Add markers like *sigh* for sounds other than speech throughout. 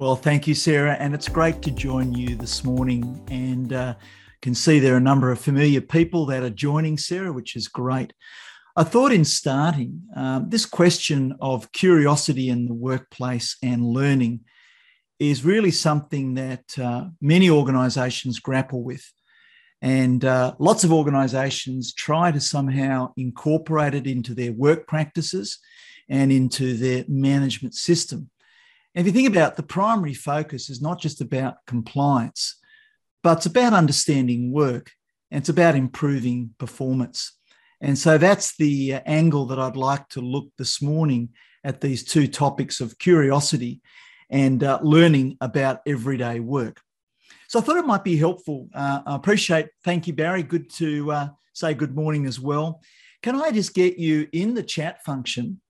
Well, thank you, Sarah. And it's great to join you this morning. And uh, can see there are a number of familiar people that are joining Sarah, which is great. I thought in starting um, this question of curiosity in the workplace and learning is really something that uh, many organizations grapple with. And uh, lots of organizations try to somehow incorporate it into their work practices and into their management system. And if you think about the primary focus is not just about compliance, but it's about understanding work and it's about improving performance. And so that's the uh, angle that I'd like to look this morning at these two topics of curiosity and uh, learning about everyday work. So I thought it might be helpful. Uh, I appreciate, thank you, Barry. Good to uh, say good morning as well. Can I just get you in the chat function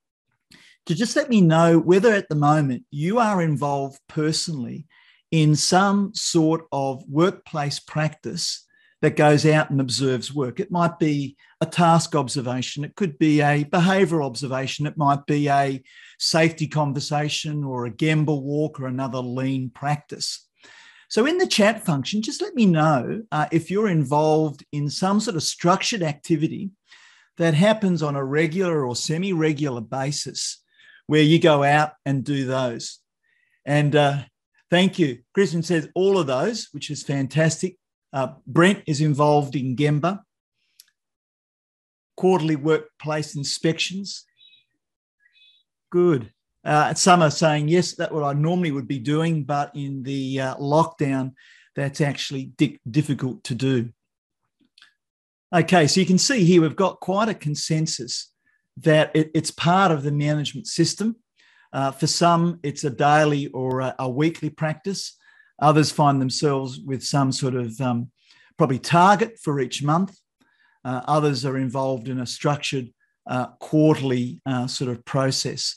to just let me know whether at the moment you are involved personally in some sort of workplace practice that goes out and observes work. It might be a task observation, it could be a behavioral observation, it might be a safety conversation or a Gemba walk or another lean practice. So, in the chat function, just let me know uh, if you're involved in some sort of structured activity that happens on a regular or semi regular basis where you go out and do those. And uh, thank you. Kristen says all of those, which is fantastic. Uh, Brent is involved in Gemba, quarterly workplace inspections. Good. Uh, some are saying, yes, that's what I normally would be doing, but in the uh, lockdown, that's actually di- difficult to do. Okay, so you can see here we've got quite a consensus that it, it's part of the management system. Uh, for some, it's a daily or a, a, weekly practice. Others find themselves with some sort of um, probably target for each month. Uh, others are involved in a structured uh, quarterly uh, sort of process.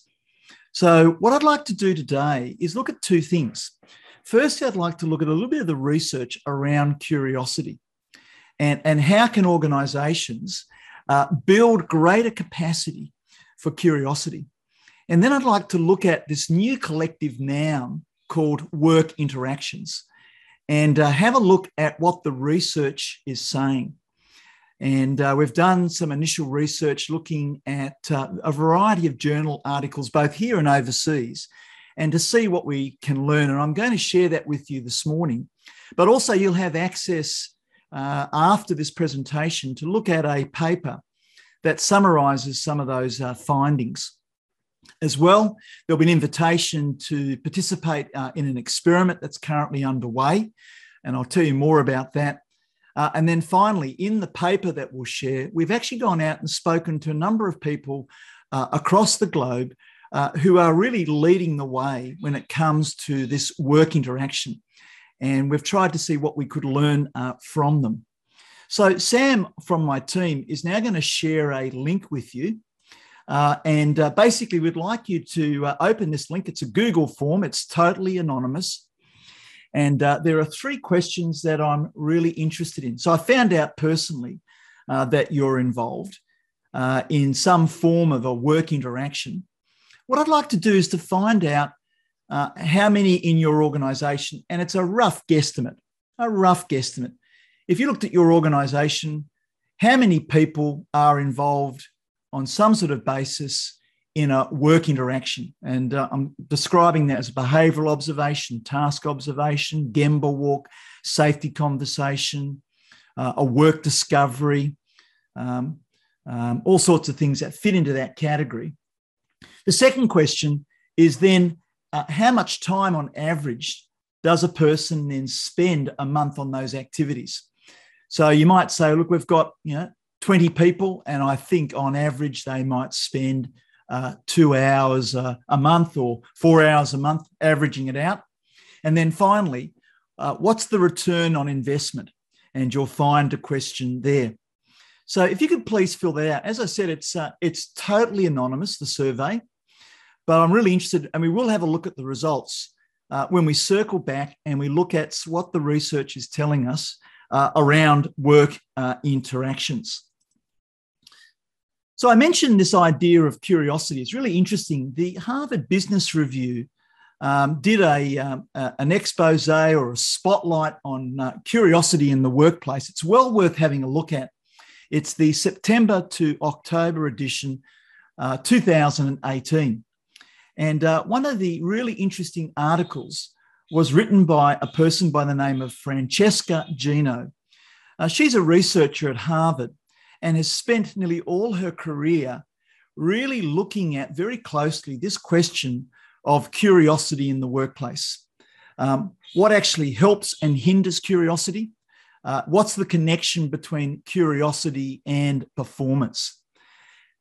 So, what I'd like to do today is look at two things. First, I'd like to look at a little bit of the research around curiosity and, and how can organizations uh, build greater capacity for curiosity. And then I'd like to look at this new collective noun called work interactions and uh, have a look at what the research is saying. And uh, we've done some initial research looking at uh, a variety of journal articles, both here and overseas, and to see what we can learn. And I'm going to share that with you this morning. But also, you'll have access uh, after this presentation to look at a paper that summarizes some of those uh, findings. As well, there'll be an invitation to participate uh, in an experiment that's currently underway, and I'll tell you more about that. Uh, and then finally, in the paper that we'll share, we've actually gone out and spoken to a number of people uh, across the globe uh, who are really leading the way when it comes to this work interaction and we've tried to see what we could learn uh, from them. So, Sam from my team is now going to share a link with you. Uh, and uh, basically, we'd like you to uh, open this link. It's a Google form, it's totally anonymous. And uh, there are three questions that I'm really interested in. So, I found out personally uh, that you're involved in some form of a work interaction. What I'd like to do is to find out uh, how many in your organization, and it's a rough guesstimate, a rough guesstimate. If you looked at your organization, how many people are involved on some sort of basis in a work interaction? And uh, I'm describing that as behavioral observation, task observation, Gemba walk, safety conversation, uh, a work discovery, um, um, all sorts of things that fit into that category. The second question is then uh, how much time on average does a person then spend a month on those activities? So you might say, look, we've got you know 20 people, and I think on average they might spend uh, two hours uh, a month or four hours a month, averaging it out. And then finally, uh, what's the return on investment? And you'll find a question there. So if you could please fill that out. As I said, it's uh, it's totally anonymous. The survey. But I'm really interested, and we will have a look at the results uh, when we circle back and we look at what the research is telling us uh, around work uh, interactions. So I mentioned this idea of curiosity. It's really interesting. The Harvard Business Review um, did a, um, a, an expose or a spotlight on uh, curiosity in the workplace. It's well worth having a look at. It's the September to October edition, uh, 2018. And uh, one of the really interesting articles was written by a person by the name of Francesca Gino. Uh, she's a researcher at Harvard and has spent nearly all her career really looking at very closely this question of curiosity in the workplace. Um, what actually helps and hinders curiosity? Uh, what's the connection between curiosity and performance?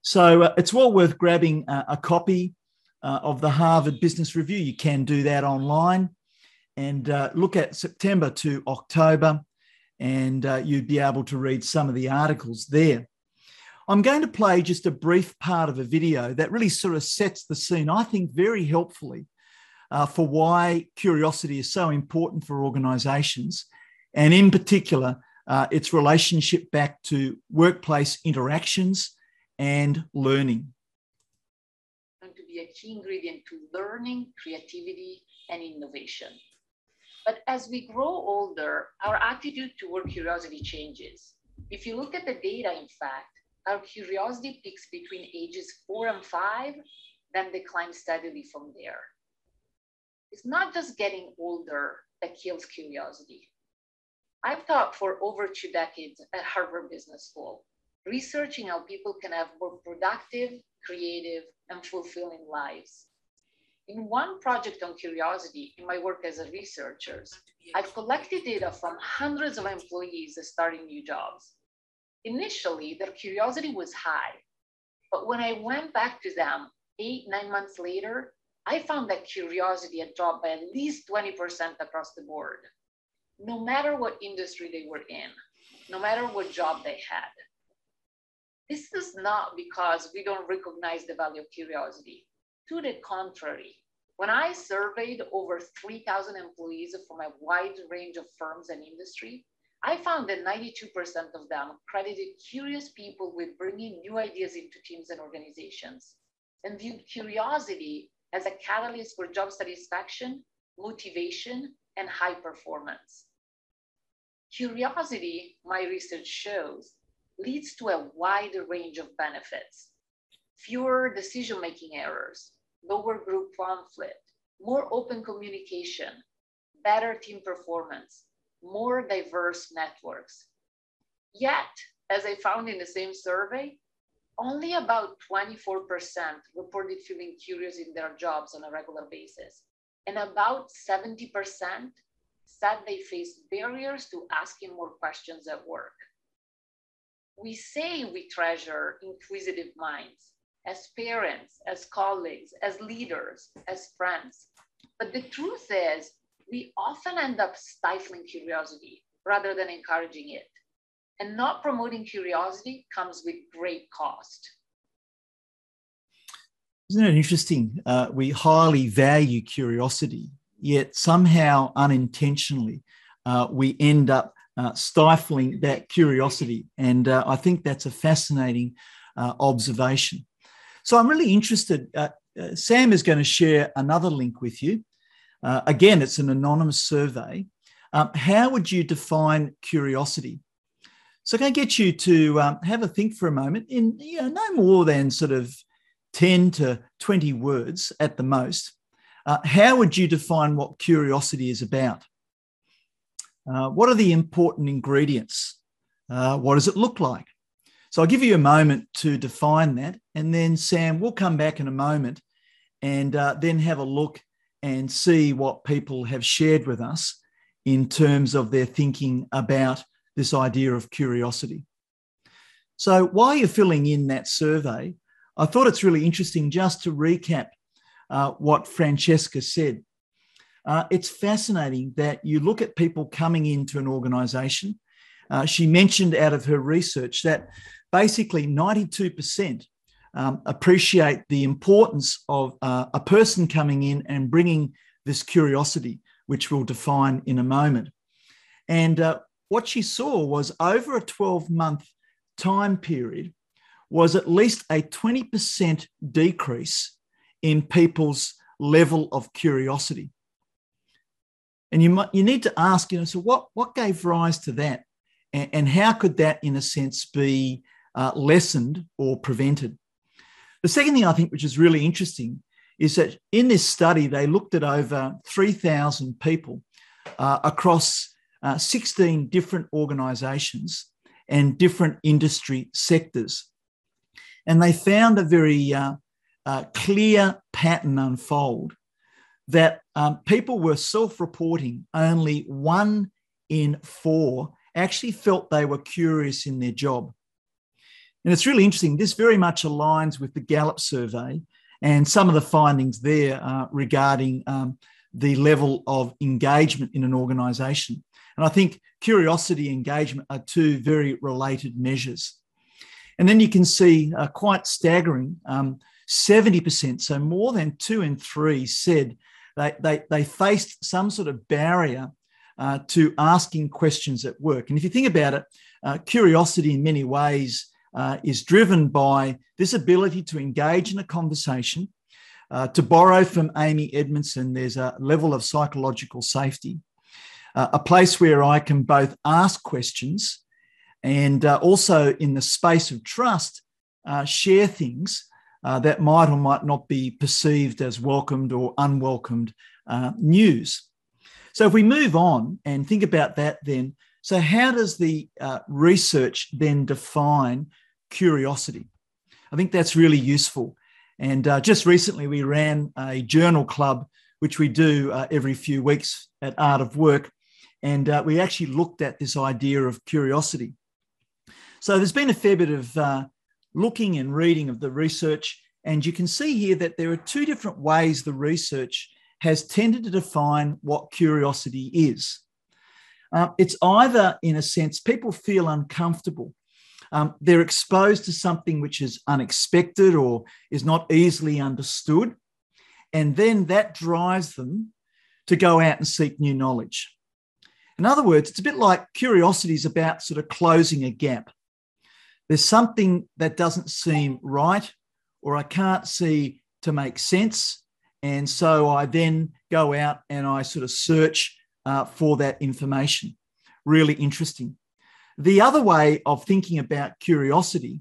So uh, it's well worth grabbing a, a copy uh, of the Harvard Business Review. You can do that online and uh, look at September to October, and uh, you'd be able to read some of the articles there. I'm going to play just a brief part of a video that really sort of sets the scene, I think, very helpfully uh, for why curiosity is so important for organizations, and in particular, uh, its relationship back to workplace interactions and learning. Be a key ingredient to learning, creativity, and innovation. But as we grow older, our attitude toward curiosity changes. If you look at the data, in fact, our curiosity peaks between ages four and five, then declines steadily from there. It's not just getting older that kills curiosity. I've taught for over two decades at Harvard Business School, researching how people can have more productive, creative, and fulfilling lives. In one project on curiosity, in my work as a researcher, I've collected data from hundreds of employees starting new jobs initially their curiosity was high. But when I went back to them eight, nine months later, I found that curiosity had dropped by at least 20% across the board, no matter what industry they were in, no matter what job they had. This is not because we don't recognize the value of curiosity. To the contrary, when I surveyed over 3,000 employees from a wide range of firms and industry, I found that 92% of them credited curious people with bringing new ideas into teams and organizations and viewed curiosity as a catalyst for job satisfaction, motivation, and high performance. Curiosity, my research shows, leads to a wider range of benefits. Fewer decision-making errors, lower group conflict, more open communication, better team performance, more diverse networks. Yet, as I found in the same survey, only about 24% reported feeling curious in their jobs on a regular basis. And about 70% said they faced barriers to asking more questions at work. We say we treasure inquisitive minds as parents, as colleagues, as leaders, as friends. But the truth is, we often end up stifling curiosity rather than encouraging it. And not promoting curiosity comes with great cost. Isn't it interesting? Uh, we highly value curiosity, yet somehow unintentionally, uh, we end up uh, stifling that curiosity. And uh, I think that's a fascinating uh, observation. So I'm really interested. Uh, Sam is going to share another link with you. Uh, again, it's an anonymous survey. Um, how would you define curiosity? So, can I get you to um, have a think for a moment in you know, no more than sort of 10 to 20 words at the most? Uh, how would you define what curiosity is about? Uh, what are the important ingredients? Uh, what does it look like? So I'll give you a moment to define that. And then, Sam, we'll come back in a moment and uh, then have a look and see what people have shared with us in terms of their thinking about this idea of curiosity. So, while you're filling in that survey, I thought it's really interesting just to recap uh, what Francesca said. Uh, it's fascinating that you look at people coming into an organization. Uh, she mentioned out of her research that basically 92% um, appreciate the importance of uh, a person coming in and bringing this curiosity, which we'll define in a moment. And uh, what she saw was over a 12 month time period was at least a 20% decrease in people's level of curiosity. And you might you need to ask, you know, so what what gave rise to that, and, and how could that, in a sense, be uh, lessened or prevented? The second thing I think, which is really interesting, is that in this study they looked at over three thousand people uh, across uh, 16 different organisations and different industry sectors, and they found a very uh, uh, clear pattern unfold that um, people were self reporting, only one in four actually felt they were curious in their job. And it's really interesting. This very much aligns with the Gallup survey and some of the findings there uh, regarding um, the level of engagement in an organisation. And I think curiosity engagement are two very related measures. And then you can see uh, quite staggering um, 70%, so more than two in three said they, they, they faced some sort of barrier uh, to asking questions at work. And if you think about it, uh, curiosity in many ways uh, is driven by this ability to engage in a conversation. Uh, to borrow from Amy Edmondson, there's a level of psychological safety, uh, a place where I can both ask questions and uh, also in the space of trust, share things uh, that might or might not be perceived as welcomed or unwelcomed uh, news. So, if we move on and think about that, then, so how does the uh, research then define curiosity? I think that's really useful. And uh, just recently, we ran a journal club, which we do uh, every few weeks at Art of Work. And we actually looked at this idea of curiosity. So, there's been a fair bit of looking and reading of the research. And you can see here that there are two different ways the research has tended to define what curiosity is. Uh, it's either, in a sense, people feel uncomfortable. Um, they're exposed to something which is unexpected or is not easily understood. And then that drives them to go out and seek new knowledge. In other words, it's a bit like curiosity is about sort of closing a gap there's something that doesn't seem right or I can't see to make sense. And so I then go out and I sort of search uh, for that information. Really interesting. The other way of thinking about curiosity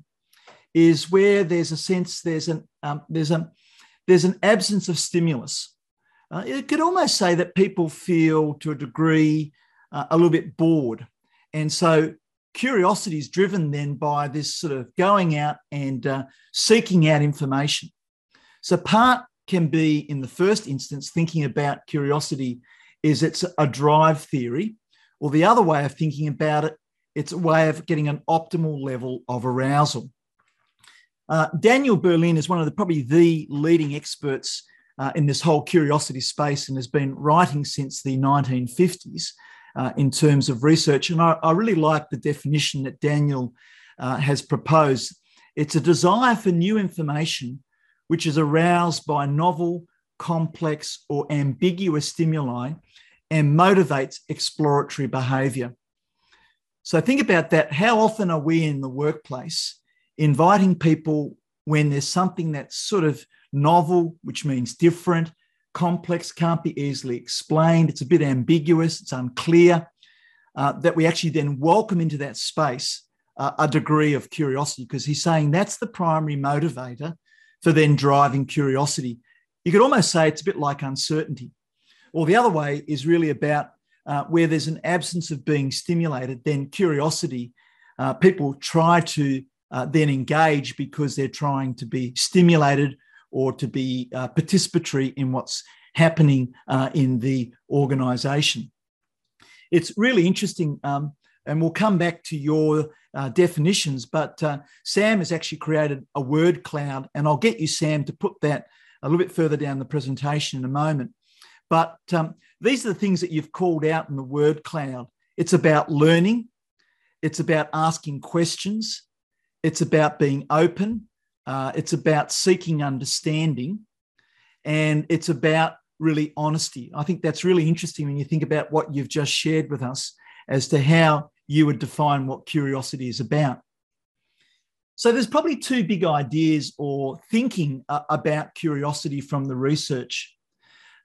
is where there's a sense there's an um, there's a there's an absence of stimulus. Uh, it could almost say that people feel to a degree uh, a little bit bored, and so curiosity is driven then by this sort of going out and uh, seeking out information. So, part can be in the first instance thinking about curiosity is it's a drive theory, or the other way of thinking about it, it's a way of getting an optimal level of arousal. Uh, Daniel Berlyne is one of the probably the leading experts uh, in this whole curiosity space and has been writing since the 1950s uh, in terms of research. And I, I, really like the definition that Daniel uh, has proposed. It's a desire for new information which is aroused by novel, complex, or ambiguous stimuli and motivates exploratory behavior. So think about that. How often are we in the workplace inviting people when there's something that's sort of novel, which means different, complex, can't be easily explained, it's a bit ambiguous, it's unclear, uh, that we actually then welcome into that space uh, a degree of curiosity, because he's saying that's the primary motivator for then driving curiosity. You could almost say it's a bit like uncertainty. Or the other way is really about uh, where there's an absence of being stimulated, then curiosity, uh, people try to uh, then engage because they're trying to be stimulated or to be uh, participatory in what's happening uh, in the organization. It's really interesting, um, and we'll come back to your uh, definitions, but uh, Sam has actually created a word cloud, and I'll get you, Sam, to put that a little bit further down the presentation in a moment. But um, these are the things that you've called out in the word cloud. It's about learning, it's about asking questions, it's about being open, uh, it's about seeking understanding and it's about really honesty. I think that's really interesting when you think about what you've just shared with us as to how you would define what curiosity is about. So there's probably two big ideas or thinking uh, about curiosity from the research.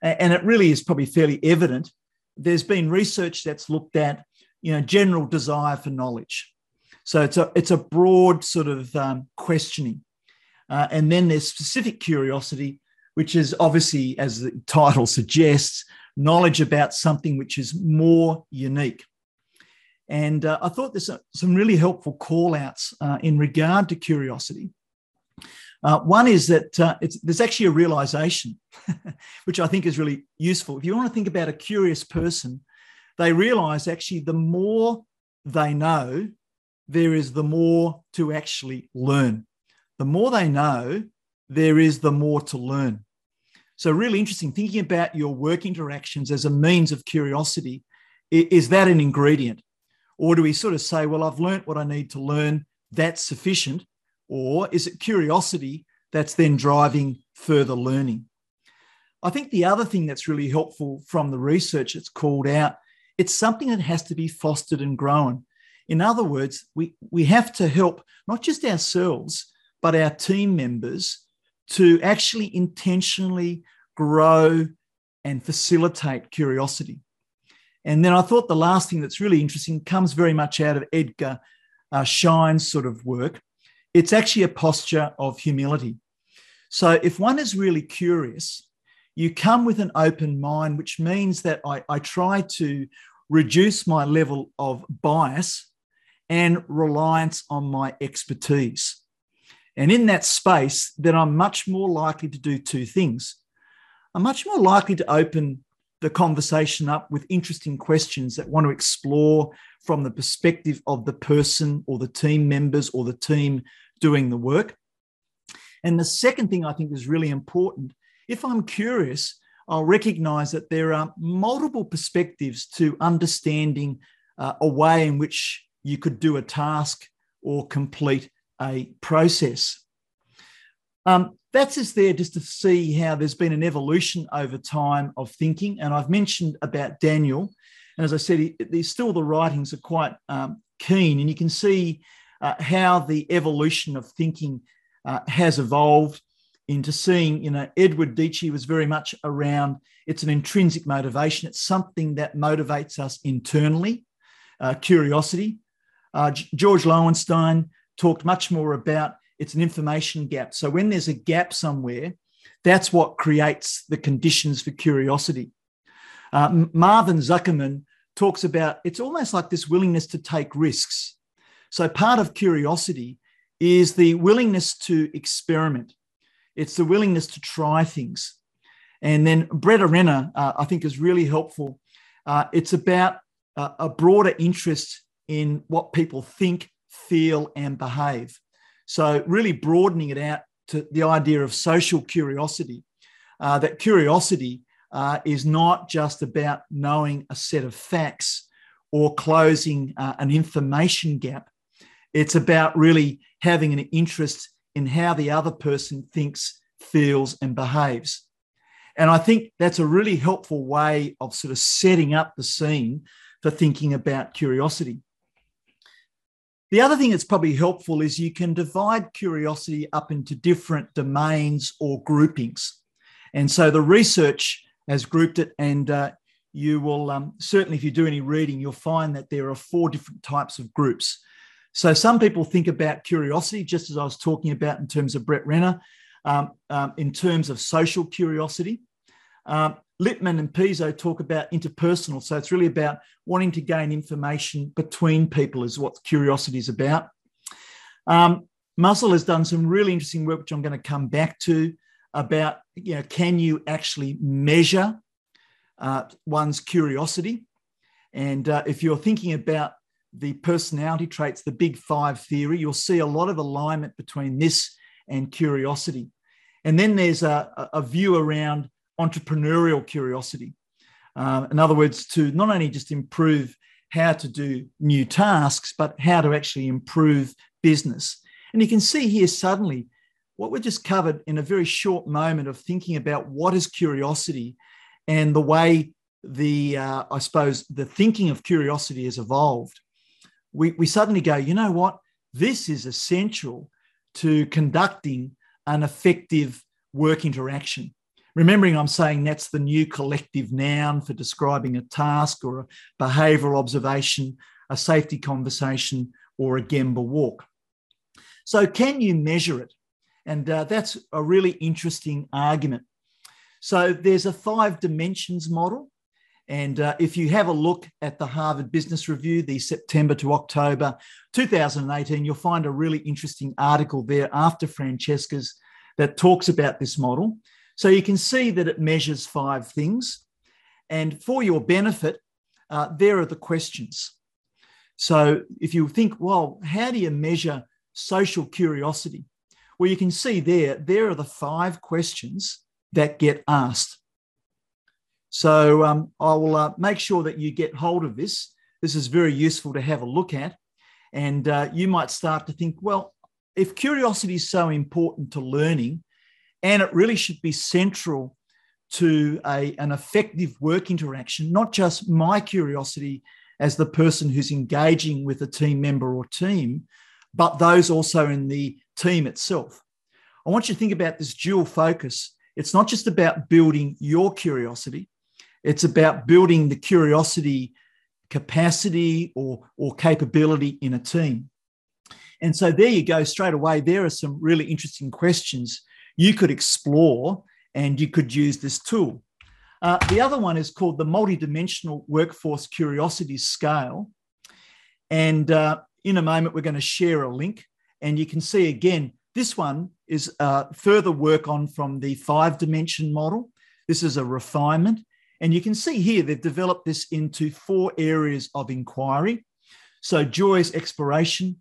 and it really is probably fairly evident. There's been research that's looked at, you know, general desire for knowledge. So it's a it's a broad sort of um, questioning, uh, and then there's specific curiosity, which is obviously, as the title suggests, knowledge about something which is more unique. And uh, I thought there's some really helpful call outs uh, in regard to curiosity. Uh, one is that uh, there's actually a realization, *laughs* which I think is really useful. If you want to think about a curious person, they realize actually the more they know, there is the more to actually learn. The more they know, there is the more to learn. So, really interesting thinking about your work interactions as a means of curiosity. Is that an ingredient? Or do we sort of say, well, I've learnt what I need to learn, that's sufficient? Or is it curiosity that's then driving further learning? I think the other thing that's really helpful from the research that's called out, it's something that has to be fostered and grown. In other words, we, we have to help not just ourselves, but our team members to actually intentionally grow and facilitate curiosity. And then I thought the last thing that's really interesting comes very much out of Edgar uh, sort of work. It's actually a posture of humility. So if one is really curious, you come with an open mind, which means that I, I try to reduce my level of bias and reliance on my expertise. And in that space, then I'm much more likely to do two things. I'm much more likely to open the conversation up with interesting questions that want to explore from the perspective of the person or the team members or the team doing the work. And the second thing I think is really important if I'm curious, I'll recognize that there are multiple perspectives to understanding uh, a way in which you could do a task or complete a process. Um, that's just there just to see how there's been an evolution over time of thinking. And I've mentioned about Daniel. And as I said, he, there's still the writings are quite um, keen, and you can see uh, how the evolution of thinking uh, has evolved into seeing, you know, Edward Deci was very much around it's an intrinsic motivation, it's something that motivates us internally, uh, curiosity. Uh, George Loewenstein talked much more about it's an information gap. So when there's a gap somewhere, that's what creates the conditions for curiosity. Uh, Marvin Zuckerman talks about it's almost like this willingness to take risks. So part of curiosity is the willingness to experiment. It's the willingness to try things. And then Britta Renner, uh, I think, is really helpful. Uh, it's about a broader interest in what people think, feel, and behave. So, really broadening it out to the idea of social curiosity, uh, that curiosity uh, is not just about knowing a set of facts or closing uh, an information gap. It's about really having an interest in how the other person thinks, feels, and behaves. And I think that's a really helpful way of sort of setting up the scene for thinking about curiosity. The other thing that's probably helpful is you can divide curiosity up into different domains or groupings. And so the research has grouped it, and uh, you will um, certainly, if you do any reading, you'll find that there are four different types of groups. So some people think about curiosity, just as I was talking about in terms of Britta Renner, um, um, in terms of social curiosity. Um, Litman and Pezzo talk about interpersonal. So it's really about wanting to gain information between people, is what curiosity is about. Um, has done some really interesting work, which I'm going to come back to, about you know, can you actually measure uh, one's curiosity? And uh, if you're thinking about the personality traits, the big five theory, you'll see a lot of alignment between this and curiosity. And then there's a, a view around entrepreneurial curiosity. Um, in other words, to not only just improve how to do new tasks, but how to actually improve business. And you can see here suddenly what we just covered in a very short moment of thinking about what is curiosity and the way the, uh, I suppose, the thinking of curiosity has evolved. We, we suddenly go, you know what? This is essential to conducting an effective work interaction Remembering I'm saying that's the new collective noun for describing a task or a behavioural observation, a safety conversation, or a Gemba walk. So, can you measure it? And uh, that's a really interesting argument. So, there's a five dimensions model. And uh, if you have a look at the Harvard Business Review, the September to October 2018, you'll find a really interesting article there after Francesca's that talks about this model. So you can see that it measures five things. And for your benefit, uh, there are the questions. So if you think, well, how do you measure social curiosity? Well, you can see there, there are the five questions that get asked. So um, I will uh, make sure that you get hold of this. This is very useful to have a look at. And uh, you might start to think, well, if curiosity is so important to learning, and it really should be central to a, an effective work interaction, not just my curiosity as the person who's engaging with a team member or team, but those also in the team itself. I want you to think about this dual focus. It's not just about building your curiosity, it's about building the curiosity capacity or, or capability in a team. And so there you go, straight away. There are some really interesting questions you could explore and you could use this tool. Uh, the other one is called the Multidimensional Workforce Curiosity Scale. And uh, in a moment, we're going to share a link. And you can see again, this one is uh, further work on from the five dimension model. This is a refinement. And you can see here they've developed this into four areas of inquiry. So, joyous exploration,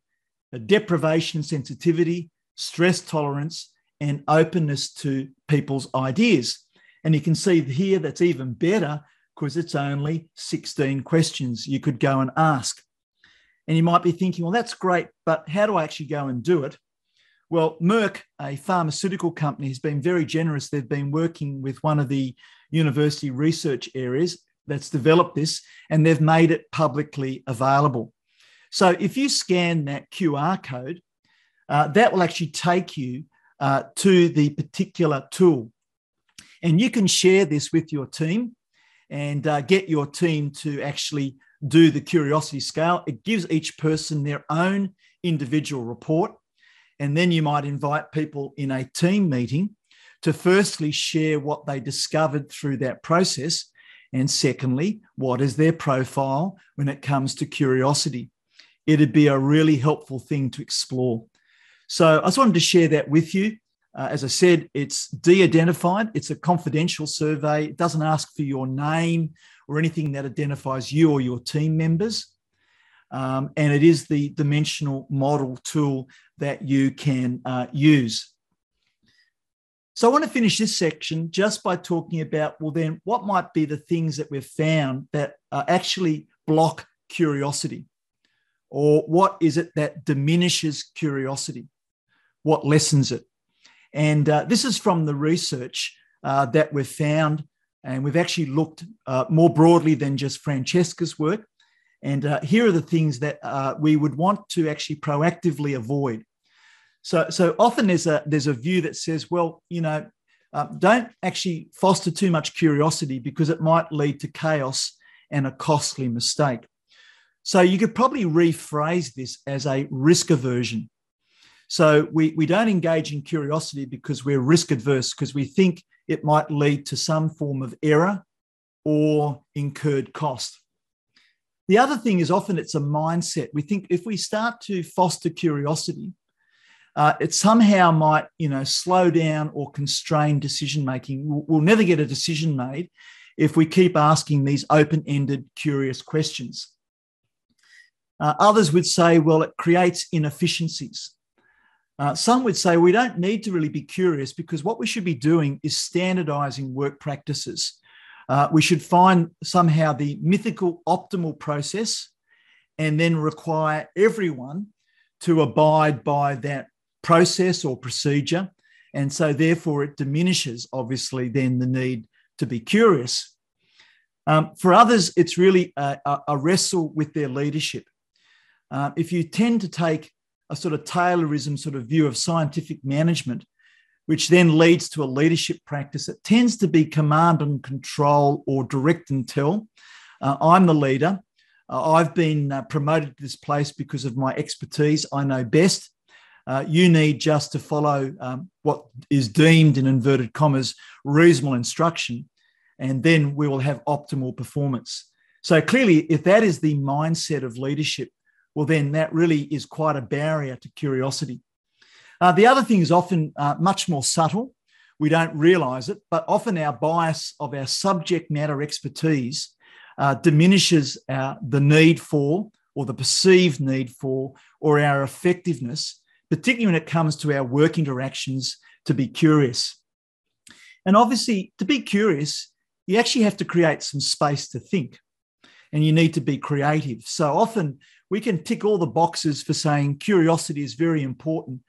deprivation sensitivity, stress tolerance, and openness to people's ideas. And you can see here that's even better because it's only 16 questions you could go and ask. And you might be thinking, well, that's great, but how do I actually go and do it? Well, Merck, a pharmaceutical company, has been very generous. They've been working with one of the university research areas that's developed this, and they've made it publicly available. So if you scan that QR code, uh, that will actually take you uh, to the particular tool. And you can share this with your team and uh, get your team to actually do the curiosity scale. It gives each person their own individual report. And then you might invite people in a team meeting to firstly share what they discovered through that process. And secondly, what is their profile when it comes to curiosity? It'd be a really helpful thing to explore. So I just wanted to share that with you. Uh, as I said, it's de identified, it's a confidential survey. It doesn't ask for your name or anything that identifies you or your team members. Um, and it is the dimensional model tool that you can uh, use. So I want to finish this section just by talking about well, then, what might be the things that we've found that uh, actually block curiosity? Or what is it that diminishes curiosity? What lessens it. And uh, this is from the research uh, that we've found. And we've actually looked uh, more broadly than just Francesca's work. And uh, here are the things that uh, we would want to actually proactively avoid. So, so often there's a, there's a view that says, well, you know, um, don't actually foster too much curiosity because it might lead to chaos and a costly mistake. So you could probably rephrase this as a risk aversion. So we, we don't engage in curiosity because we're risk adverse, because we think it might lead to some form of error or incurred cost. The other thing is often it's a mindset. We think if we start to foster curiosity, uh, it somehow might, you know, slow down or constrain decision making. We'll, we'll never get a decision made if we keep asking these open-ended, curious questions. Uh, others would say, well, it creates inefficiencies. Uh, some would say we don't need to really be curious because what we should be doing is standardizing work practices. Uh, we should find somehow the mythical optimal process and then require everyone to abide by that process or procedure. And so, therefore, it diminishes, obviously, then the need to be curious. Um, for others, it's really a, a, wrestle with their leadership. Uh, if you tend to take a sort of Taylorism sort of view of scientific management, which then leads to a leadership practice that tends to be command and control or direct and tell. Uh, I'm the leader. Uh, I've been uh, promoted to this place because of my expertise. I know best. Uh, you need just to follow um, what is deemed in inverted commas reasonable instruction, and then we will have optimal performance. So, clearly, if that is the mindset of leadership, well, then that really is quite a barrier to curiosity. Uh, the other thing is often uh, much more subtle. We don't realize it, but often our bias of our subject matter expertise uh, diminishes our, the need for, or the perceived need for, or our effectiveness, particularly when it comes to our work interactions, to be curious. And obviously, to be curious, you actually have to create some space to think and you need to be creative. So often we can tick all the boxes for saying curiosity is very important,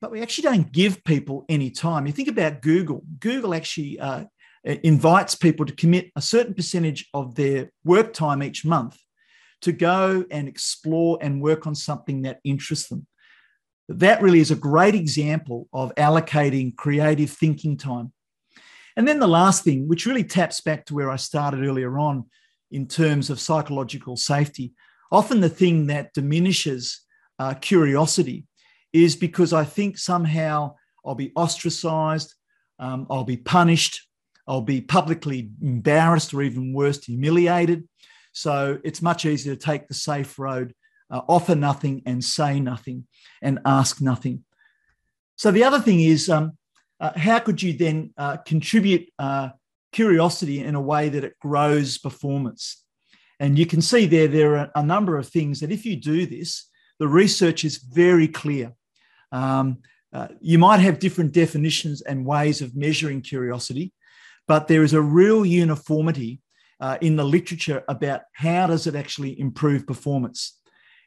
but we actually don't give people any time. You think about Google, Google actually uh, invites people to commit a certain percentage of their work time each month to go and explore and work on something that interests them. That really is a great example of allocating creative thinking time. And then the last thing, which really taps back to where I started earlier on in terms of psychological safety, often the thing that diminishes uh, curiosity is because I think somehow I'll be ostracized, um, I'll be punished, I'll be publicly embarrassed or even worse, humiliated. So it's much easier to take the safe road, uh, offer nothing and say nothing and ask nothing. So the other thing is, um, uh, how could you then uh, contribute uh, curiosity in a way that it grows performance? And you can see there, there are a number of things that if you do this, the research is very clear. Um, uh, you might have different definitions and ways of measuring curiosity, but there is a real uniformity uh, in the literature about how does it actually improve performance.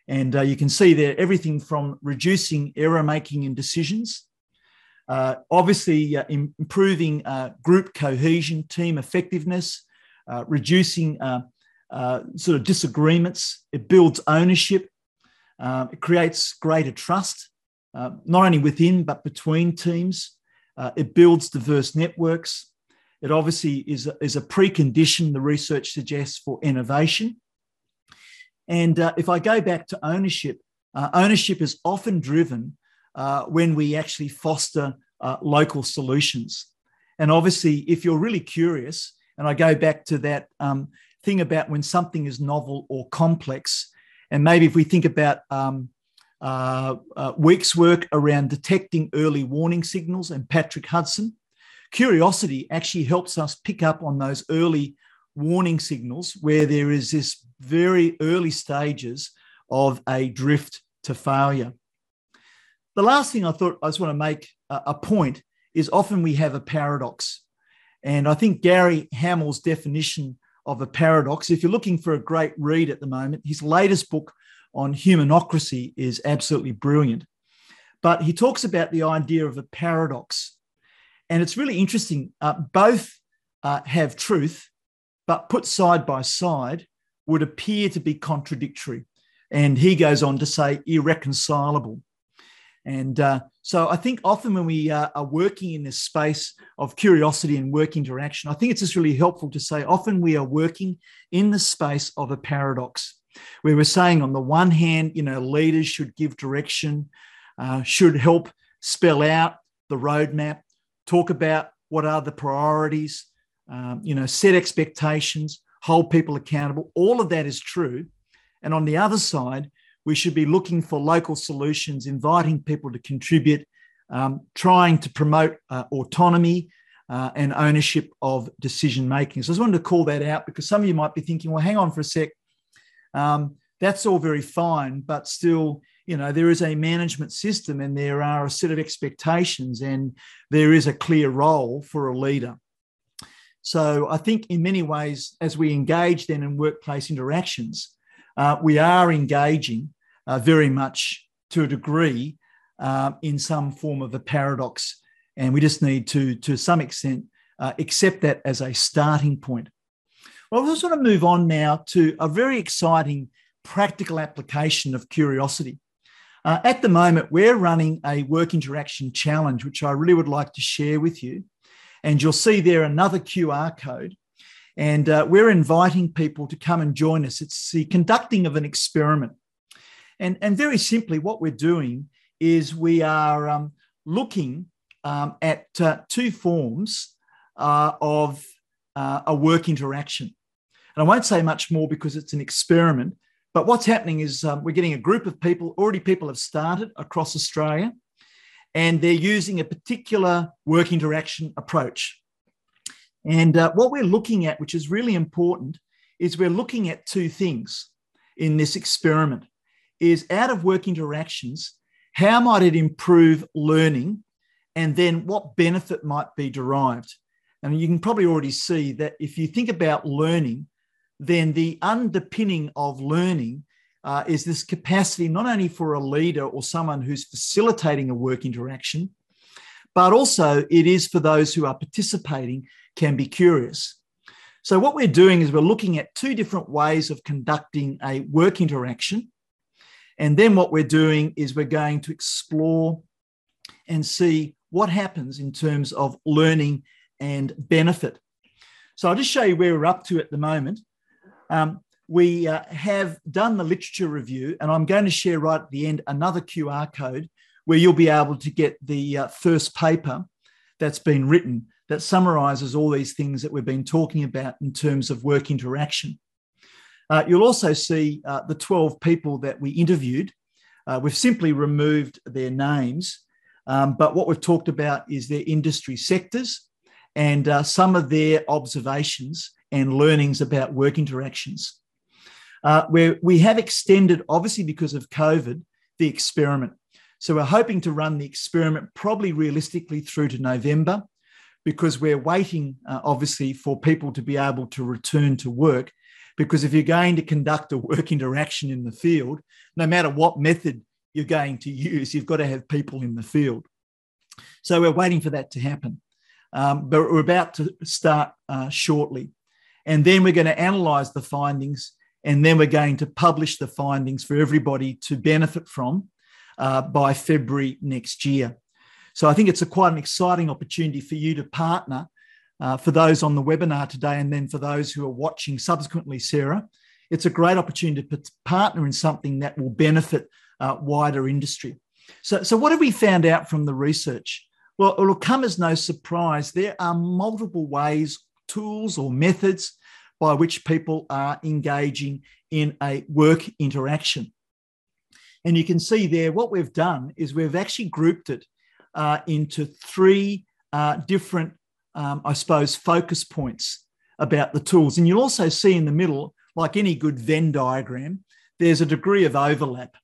And uh, you can see there everything from reducing error making in decisions, uh, obviously uh, improving uh, group cohesion, team effectiveness, uh, sort of disagreements. It builds ownership. it creates greater trust uh, not only within but between teams. Uh, it builds diverse networks. It obviously is a, is a precondition, the research suggests, for innovation. And uh, if I go back to ownership, uh, ownership is often driven uh, when we actually foster local solutions. And obviously, if you're really curious, and I go back to that um, thing about when something is novel or complex, and maybe if we think about um, uh, uh, week's work around detecting early warning signals and Patrick Hudson. Curiosity actually helps us pick up on those early warning signals where there is this very early stages of a drift to failure. The last thing I thought I just want to make a, a point is often we have a paradox. And I think Gary Hamel's definition of a paradox, if you're looking for a great read at the moment, his latest book on humanocracy is absolutely brilliant. But he talks about the idea of a paradox. And it's really interesting. Uh, both uh, have truth, but put side by side would appear to be contradictory. And he goes on to say irreconcilable. And uh, so I think often when we uh, are working in this space of curiosity and work interaction, I think it's just really helpful to say often we are working in the space of a paradox where we're saying on the one hand, you know, leaders should give direction, uh, should help spell out the roadmap, talk about what are the priorities, um, you know, set expectations, hold people accountable. All of that is true. And on the other side, we should be looking for local solutions, inviting people to contribute, um, trying to promote uh, autonomy uh, and ownership of decision making. So I just wanted to call that out because some of you might be thinking, well, hang on for a sec. Um, that's all very fine, but still, you know, there is a management system and there are a set of expectations and there is a clear role for a leader. So I think in many ways, as we engage then in workplace interactions, uh, we are engaging uh, very much to a degree uh, in some form of a paradox. And we just need to, to some extent, uh, accept that as a starting point. Well, I just want to move on now to a very exciting practical application of curiosity. Uh, at the moment, we're running a work interaction challenge, which I really would like to share with you. And you'll see there another QR code. And uh, we're inviting people to come and join us. It's the conducting of an experiment. And, and very simply, what we're doing is we are um, looking um, at uh, two forms uh, of uh, a work interaction. And I won't say much more because it's an experiment. But what's happening is um, we're getting a group of people, already people have started across Australia, and they're using a particular work interaction approach. And uh, what we're looking at, which is really important, is we're looking at two things in this experiment is out of work interactions, how might it improve learning? And then what benefit might be derived? And you can probably already see that if you think about learning, then the underpinning of learning uh, is this capacity not only for a leader or someone who's facilitating a work interaction, but also it is for those who are participating can be curious. So, what we're doing is we're looking at two different ways of conducting a work interaction. And then what we're doing is we're going to explore and see what happens in terms of learning and benefit. So I'll just show you where we're up to at the moment. Um, we uh, have done the literature review, and I'm going to share right at the end another QR code where you'll be able to get the uh, first paper that's been written that summarizes all these things that we've been talking about in terms of work interaction. Uh, you'll also see uh, the 12 people that we interviewed. Uh, we've simply removed their names, um, but what we've talked about is their industry sectors and uh, some of their observations and learnings about work interactions. Uh, we have extended, obviously because of COVID, the experiment. So we're hoping to run the experiment probably realistically through to November because we're waiting, uh, obviously, for people to be able to return to work. Because if you're going to conduct a work interaction in the field, no matter what method you're going to use, you've got to have people in the field. So we're waiting for that to happen. Um, but we're about to start uh, shortly. And then we're going to analyze the findings, and then we're going to publish the findings for everybody to benefit from uh, by February next year. So I think it's a quite an exciting opportunity for you to partner uh, for those on the webinar today, and then for those who are watching subsequently, Sarah. It's a great opportunity to partner in something that will benefit uh, wider industry. So, so what have we found out from the research? Well, it'll come as no surprise. There are multiple ways, tools, or methods by which people are engaging in a work interaction. And you can see there what we've done is we've actually grouped it uh, into three uh, different, um, I suppose, focus points about the tools. And you'll also see in the middle, like any good Venn diagram, there's a degree of overlap.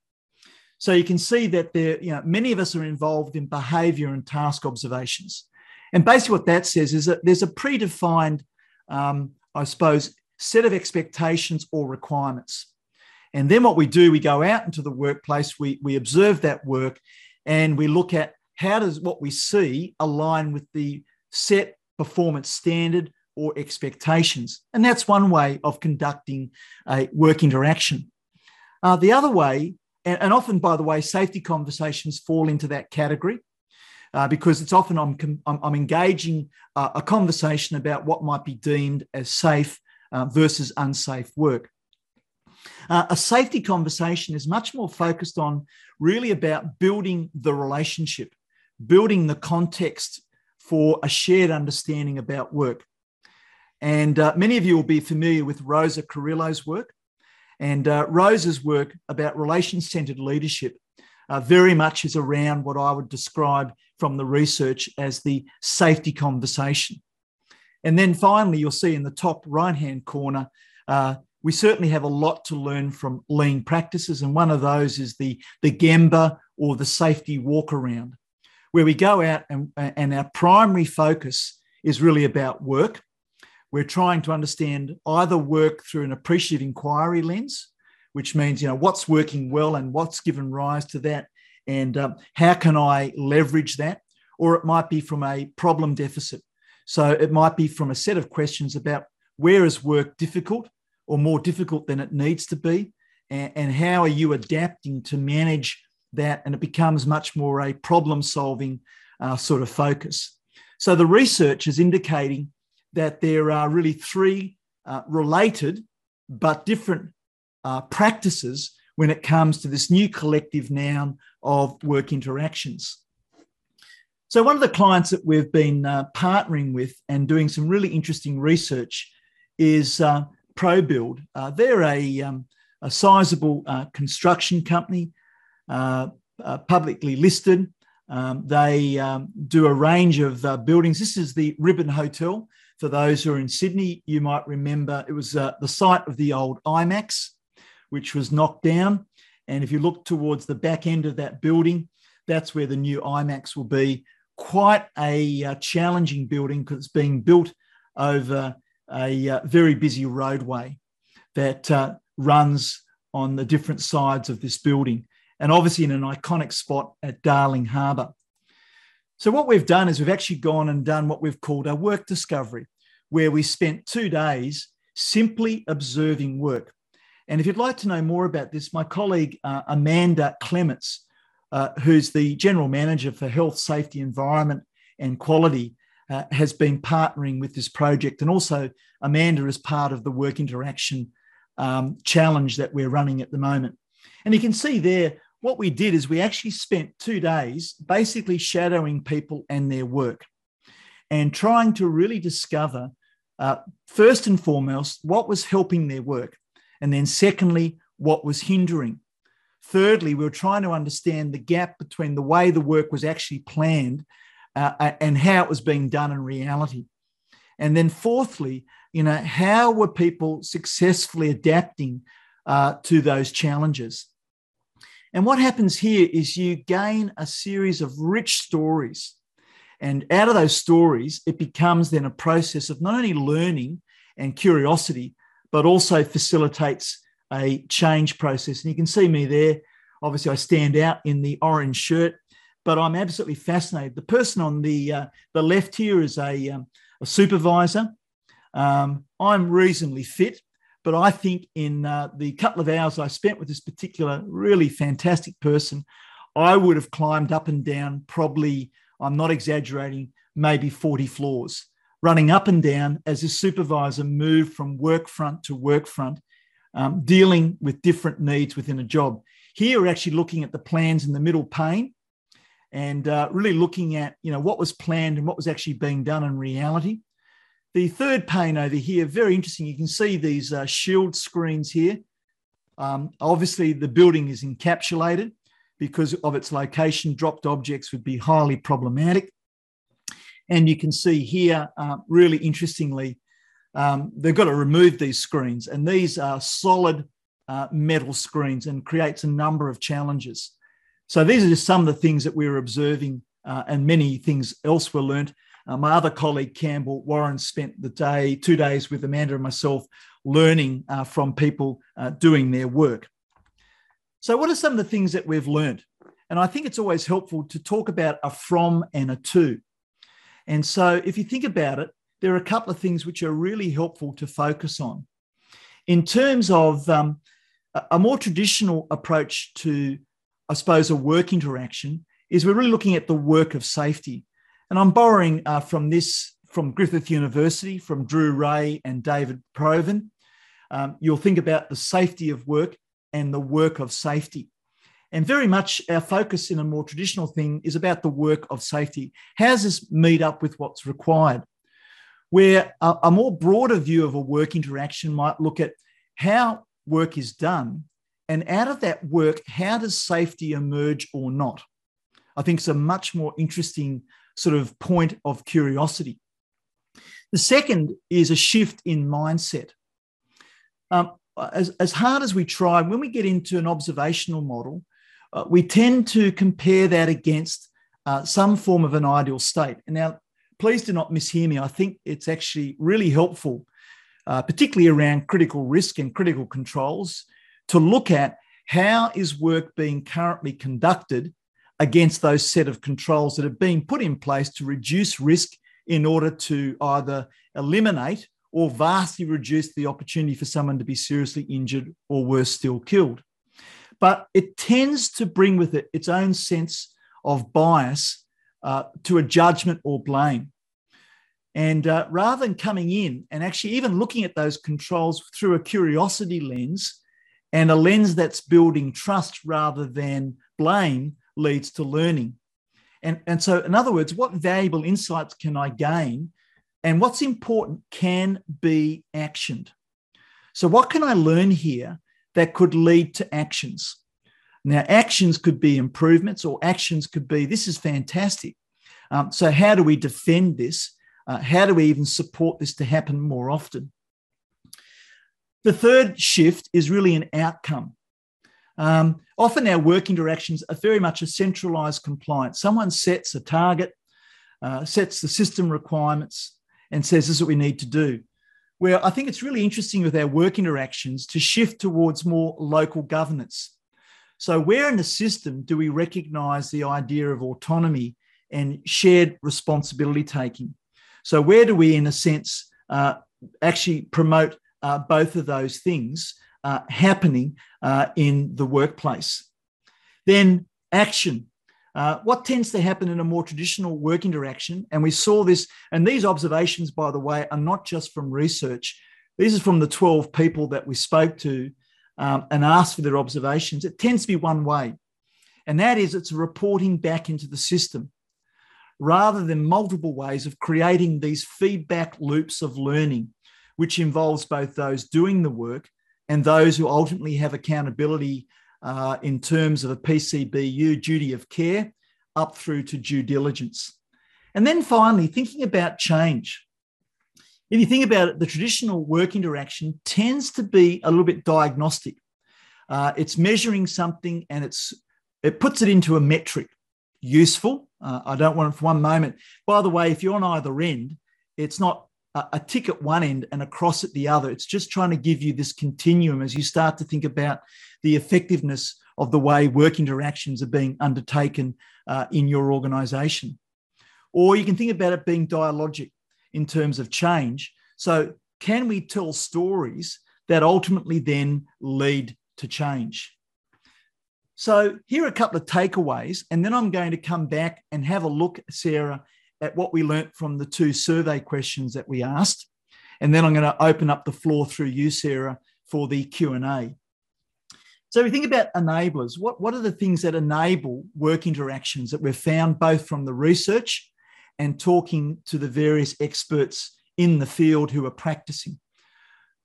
So you can see that there, you know, many of us are involved in behavior and task observations. And basically, what that says is that there's a predefined um, I suppose, set of expectations or requirements. And then what we do, we go out into the workplace, we, we observe that work, and we look at how does what we see align with the set performance standard or expectations. And that's one way of conducting a work interaction. Uh, the other way, and, and, often, by the way, safety conversations fall into that category. Uh, because it's often I'm, I'm, I'm engaging uh, a conversation about what might be deemed as safe uh, versus unsafe work. Uh, a safety conversation is much more focused on really about building the relationship, building the context for a shared understanding about work. And uh, many of you will be familiar with Rosa Carrillo's work. And uh, Rosa's work about relation centered leadership uh, very much is around what I would describe from the research as the safety conversation. And then finally, you'll see in the top right hand corner, uh, we certainly have a lot to learn from lean practices. And one of those is the, the Gemba or the safety walk around, where we go out and, and our primary focus is really about work. We're trying to understand either work through an appreciative inquiry lens, which means you know what's working well and what's given rise to that, and um, how can I leverage that? Or it might be from a problem deficit. So it might be from a set of questions about where is work difficult or more difficult than it needs to be, and, and how are you adapting to manage that, and it becomes much more a problem solving uh, sort of focus. So the research is indicating that there are really three uh, related but different uh, practices when it comes to this new collective noun of work interactions. So, one of the clients that we've been uh, partnering with and doing some really interesting research is uh, ProBuild. Uh, they're a, um, a sizable uh, construction company, publicly listed. Um, they um, do a range of buildings. This is the Ribbon Hotel. For those who are in Sydney, you might remember it was the site of the old IMAX, which was knocked down. And if you look towards the back end of that building, that's where the new IMAX will be quite a uh, challenging building because it's being built over a uh, very busy roadway that uh, runs on the different sides of this building, and obviously in an iconic spot at Darling Harbour. So, what we've done is we've actually gone and done what we've called a work discovery, where we spent two days simply observing work. And if you'd like to know more about this, my colleague uh, Amanda Clements uh, who's the general manager for health, safety, environment, and quality, uh, has been partnering with this project. And also, Amanda is part of the work interaction um, challenge that we're running at the moment. And you can see there, what we did is we actually spent two days basically shadowing people and their work and trying to really discover, uh, first and foremost, what was helping their work. And then, secondly, what was hindering. Thirdly, we were trying to understand the gap between the way the work was actually planned uh, and how it was being done in reality. And then, fourthly, you know, how were people successfully adapting uh, to those challenges? And what happens here is you gain a series of rich stories. And out of those stories, it becomes then a process of not only learning and curiosity, but also facilitates a change process. And you can see me there. Obviously, I stand out in the orange shirt, but I'm absolutely fascinated. The person on the uh, the left here is a, um, a supervisor. Um, I'm reasonably fit, but I think in uh, the couple of hours I spent with this particular really fantastic person, I would have climbed up and down probably, I'm not exaggerating, maybe 40 floors, running up and down as this supervisor moved from work front to work front um, dealing with different needs within a job. Here, we're actually looking at the plans in the middle pane and uh, really looking at you know what was planned and what was actually being done in reality. The third pane over here, very interesting. You can see these uh, shield screens here. Um, obviously, the building is encapsulated because of its location. Dropped objects would be highly problematic. And you can see here, uh, really interestingly, um, they've got to remove these screens. And these are solid uh, metal screens and creates a number of challenges. So these are just some of the things that we were observing uh, and many things else were learnt. Uh, my other colleague, Campbell Warren, spent the day, two days with Amanda and myself, learning uh, from people uh, doing their work. So, what are some of the things that we've learned? And I think it's always helpful to talk about a from and a to. And so, if you think about it, there are a couple of things which are really helpful to focus on. In terms of um, a more traditional approach to, I suppose, a work interaction, is we're really looking at the work of safety. And I'm borrowing uh, from this from Griffith University, from Drew Rae and David Provan. Um, you'll think about the safety of work and the work of safety. And very much our focus in a more traditional thing is about the work of safety. How does this meet up with what's required? where a, a more broader view of a work interaction might look at how work is done and out of that work, how does safety emerge or not? I think it's a much more interesting sort of point of curiosity. The second is a shift in mindset. Um, as, as hard as we try, when we get into an observational model, uh, we tend to compare that against uh, some form of an ideal state. And now, please do not mishear me. I think it's actually really helpful, uh, particularly around critical risk and critical controls, to look at how is work being currently conducted against those set of controls that have been put in place to reduce risk in order to either eliminate or vastly reduce the opportunity for someone to be seriously injured or worse still killed. but it tends to bring with it its own sense of bias uh, to a judgment or blame. And uh, rather than coming in and actually even looking at those controls through a curiosity lens and a lens that's building trust rather than blame leads to learning. And, and so, in other words, what valuable insights can I gain? And what's important can be actioned. So, what can I learn here that could lead to actions? Now, actions could be improvements, or actions could be this is fantastic. Um, so, how do we defend this? Uh, how do we even support this to happen more often? The third shift is really an outcome. Um, often our working interactions are very much a centralized compliance. Someone sets a target, uh, sets the system requirements, and says this is what we need to do. Where I think it's really interesting with our work interactions to shift towards more local governance. So, where in the system do we recognize the idea of autonomy and shared responsibility taking? So, where do we, in a sense, uh, actually promote uh, both of those things uh, happening uh, in the workplace? Then, action. Uh, what tends to happen in a more traditional work interaction, and we saw this, and these observations, by the way, are not just from research. These are from the 12 people that we spoke to um, and asked for their observations. It tends to be one way, and that is it's reporting back into the system rather than multiple ways of creating these feedback loops of learning, which involves both those doing the work and those who ultimately have accountability uh, in terms of a PCBU duty of care up through to due diligence. And then finally, thinking about change. If you think about it, the traditional work interaction tends to be a little bit diagnostic. Uh, it's measuring something and it's it puts it into a metric useful. Uh, I don't want it for one moment. By the way, if you're on either end, it's not a, tick at one end and a cross at the other. It's just trying to give you this continuum as you start to think about the effectiveness of the way work interactions are being undertaken uh, in your organization. Or you can think about it being dialogic in terms of change. So, can we tell stories that ultimately then lead to change? So here are a couple of takeaways, and then I'm going to come back and have a look, Sarah, at what we learnt from the two survey questions that we asked, and then I'm going to open up the floor through you, Sarah, for the Q and A. So we think about enablers. What, what are the things that enable work interactions that we've found both from the research and talking to the various experts in the field who are practicing?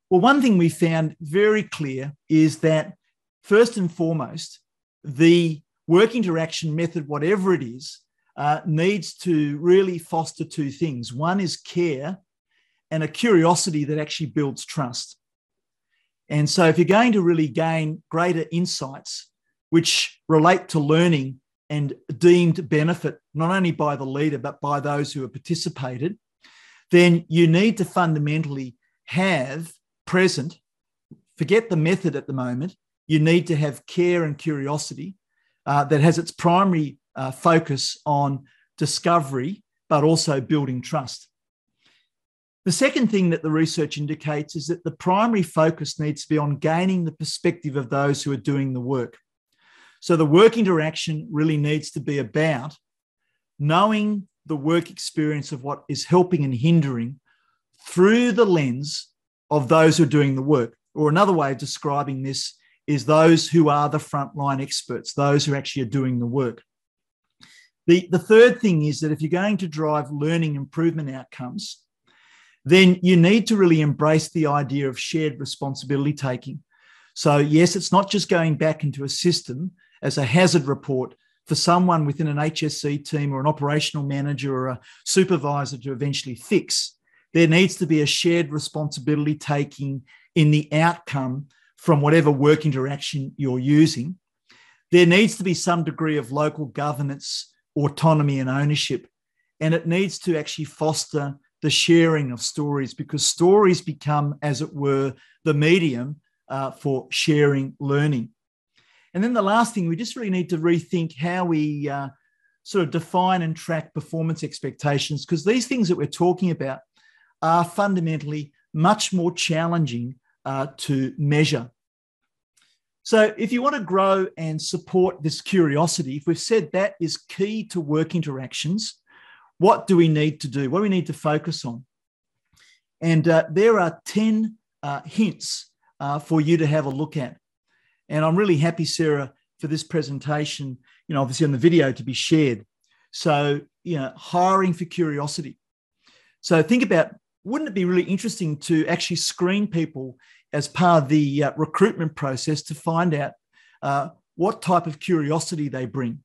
Well, one thing we found very clear is that first and foremost, the work interaction method, whatever it is, uh, needs to really foster two things. One is care and a curiosity that actually builds trust. And so, if you're going to really gain greater insights, which relate to learning and deemed benefit not only by the leader, but by those who have participated, then you need to fundamentally have present, forget the method at the moment, you need to have care and curiosity uh, that has its primary uh, focus on discovery, but also building trust. The second thing that the research indicates is that the primary focus needs to be on gaining the perspective of those who are doing the work. So the work interaction really needs to be about knowing the work experience of what is helping and hindering through the lens of those who are doing the work. Or another way of describing this is those who are the frontline experts, those who actually are doing the work. The, the third thing is that if you're going to drive learning improvement outcomes, then you need to really embrace the idea of shared responsibility taking. So, yes, it's not just going back into a system as a hazard report for someone within an HSC team or an operational manager or a supervisor to eventually fix. There needs to be a shared responsibility taking in the outcome from whatever work interaction you're using, there needs to be some degree of local governance, autonomy, and ownership. And it needs to actually foster the sharing of stories because stories become, as it were, the medium uh, for sharing learning. And then the last thing, we just really need to rethink how we uh, sort of define and track performance expectations because these things that we're talking about are fundamentally much more challenging uh, to measure. So, if you want to grow and support this curiosity, if we've said that is key to work interactions, what do we need to do? What do we need to focus on? And uh, there are 10 uh, hints uh, for you to have a look at. And I'm really happy, Sarah, for this presentation, you know, obviously on the video to be shared. So, you know, hiring for curiosity. So think about wouldn't it be really interesting to actually screen people as part of the uh, recruitment process to find out uh, what type of curiosity they bring?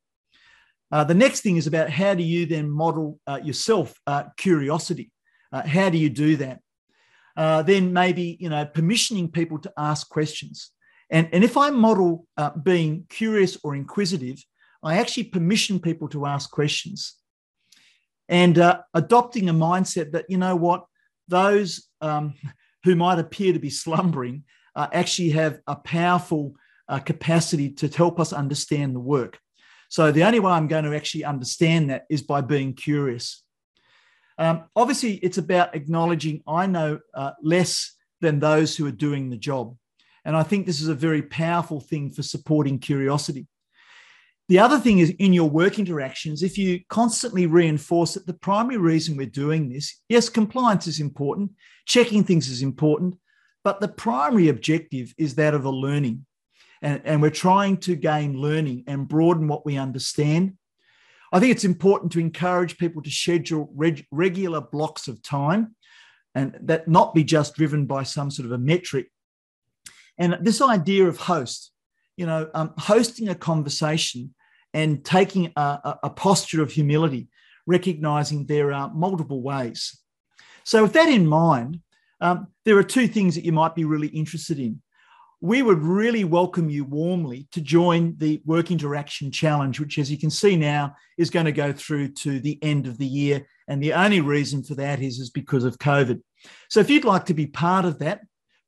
Uh, the next thing is about how do you then model uh, yourself uh, curiosity? Uh, how do you do that? then maybe you know permissioning people to ask questions. And, and if I model being curious or inquisitive, I actually permission people to ask questions and adopting a mindset that, you know what, those um, who might appear to be slumbering uh, actually have a powerful uh, capacity to help us understand the work. So the only way I'm going to actually understand that is by being curious. Um, obviously, it's about acknowledging I know uh, less than those who are doing the job. And I think this is a very powerful thing for supporting curiosity. The other thing is in your work interactions, if you constantly reinforce that the primary reason we're doing this, yes, compliance is important, checking things is important, but the primary objective is that of a learning. And, and we're trying to gain learning and broaden what we understand. I think it's important to encourage people to schedule reg- regular blocks of time and that not be just driven by some sort of a metric. And this idea of host, you know, um, hosting a conversation and taking a, a, posture of humility, recognizing there are multiple ways. So, with that in mind, um, there are two things that you might be really interested in. We would really welcome you warmly to join the Work Interaction Challenge, which, as you can see now, is going to go through to the end of the year. And the only reason for that is, is because of COVID. So, if you'd like to be part of that,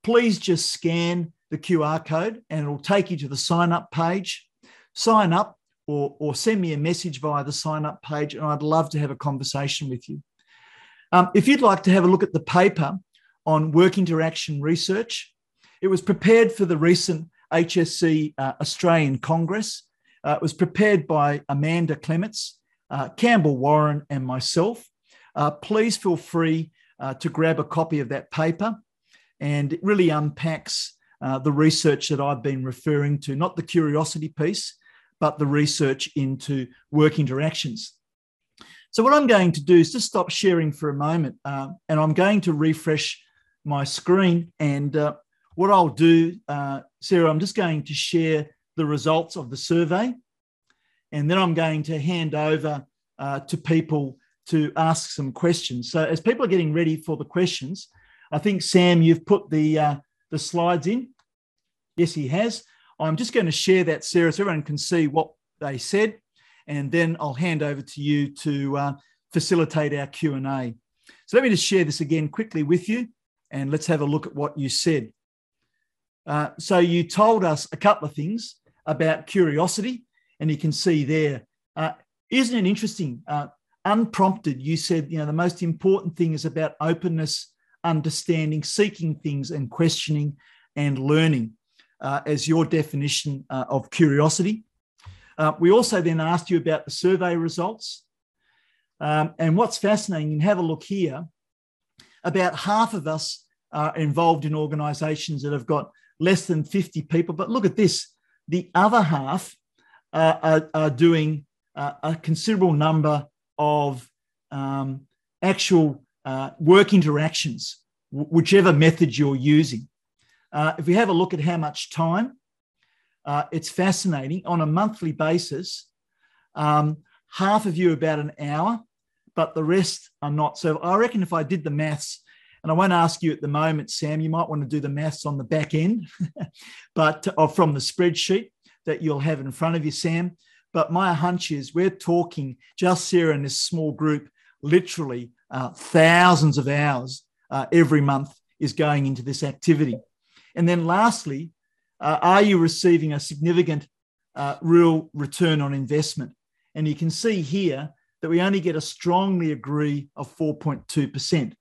please just scan the QR code and it'll take you to the sign up page. Sign up or, or send me a message via the sign up page, and I'd love to have a conversation with you. Um, if you'd like to have a look at the paper on work interaction research, it was prepared for the recent HSC uh, Australian Congress. Uh, it was prepared by Amanda Clements, uh, Campbell Warren, and myself. Uh, please feel free uh, to grab a copy of that paper. And it really unpacks uh, the research that I've been referring to, not the curiosity piece, but the research into work interactions. So, what I'm going to do is just stop sharing for a moment uh, and I'm going to refresh my screen. And uh, what I'll do, uh, Sarah, I'm just going to share the results of the survey. And then I'm going to hand over uh, to people to ask some questions. So, as people are getting ready for the questions, I think, Sam, you've put the the slides in. Yes, he has. I'm just going to share that, Sarah, so everyone can see what they said, and then I'll hand over to you to uh, facilitate our Q&A. So let me just share this again quickly with you, and let's have a look at what you said. Uh, so you told us a couple of things about curiosity, and you can see there. Uh, isn't it interesting? Uh, unprompted, you said, you know, the most important thing is about openness understanding, seeking things, and questioning and learning uh, as your definition uh, of curiosity. Uh, we also then asked you about the survey results. Um, and what's fascinating, and have a look here, about half of us are involved in organizations that have got less than 50 people. But look at this the other half uh, are, are, doing uh, a considerable number of um, actual uh, work interactions, whichever method you're using. Uh, if we have a look at how much time, uh, it's fascinating. On a monthly basis, um, half of you about an hour, but the rest are not. So I reckon if I did the maths, and I won't ask you at the moment, Sam, you might want to do the maths on the back end, *laughs* but uh, from the spreadsheet that you'll have in front of you, Sam. But my hunch is we're talking just Sarah and this small group, literally uh, thousands of hours uh, every month is going into this activity. And then lastly, uh, are you receiving a significant uh, real return on investment? And you can see here that we only get a strongly agree of 4.2%.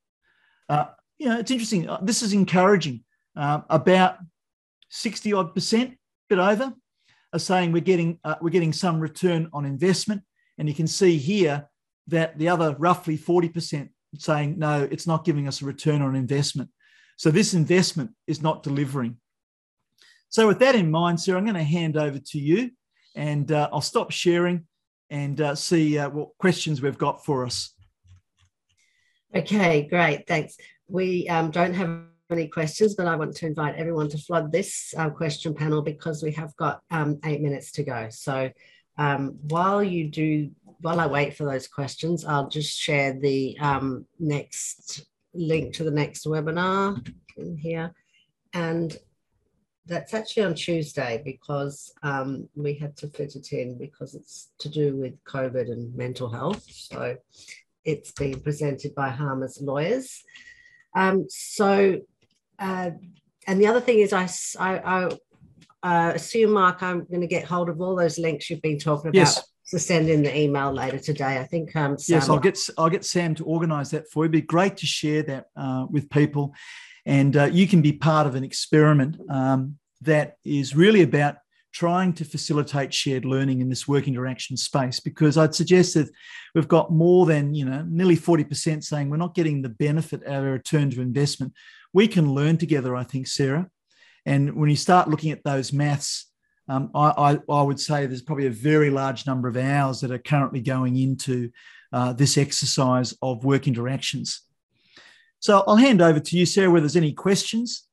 Uh, you know, it's interesting. Uh, this is encouraging. Uh, about 60 odd percent bit over, are saying we're getting we're getting some return on investment, and you can see here that the other roughly 40% saying no, it's not giving us a return on investment. So this investment is not delivering. So with that in mind, Sarah, I'm going to hand over to you, and uh, I'll stop sharing and uh, see uh, what questions we've got for us. Okay, great. Thanks. We um, don't have any questions, but I want to invite everyone to flood this uh, question panel because we have got um, eight minutes to go. So um, while you do, while I wait for those questions, I'll just share the um, next link to the next webinar in here. And that's actually on Tuesday because um, we had to fit it in because it's to do with COVID and mental health. So it's being presented by Harmer's lawyers. Um, so, uh, and the other thing is, I, I, I uh, assume, Marc, I'm going to get hold of all those links you've been talking about. Yes. To send in the email later today, I think. Um, Sam yes, I'll get I'll get Sam to organise that for you. It'd be great to share that uh, with people, and uh, you can be part of an experiment um, that is really about trying to facilitate shared learning in this work interaction space because I'd suggest that we've got more than, you know, nearly 40% saying we're not getting the benefit out of a return to investment. We can learn together, I think, Sarah. And when you start looking at those maths, um, I, I, I, would say there's probably a very large number of hours that are currently going into uh, this exercise of work interactions. So I'll hand over to you, Sarah, where there's any questions.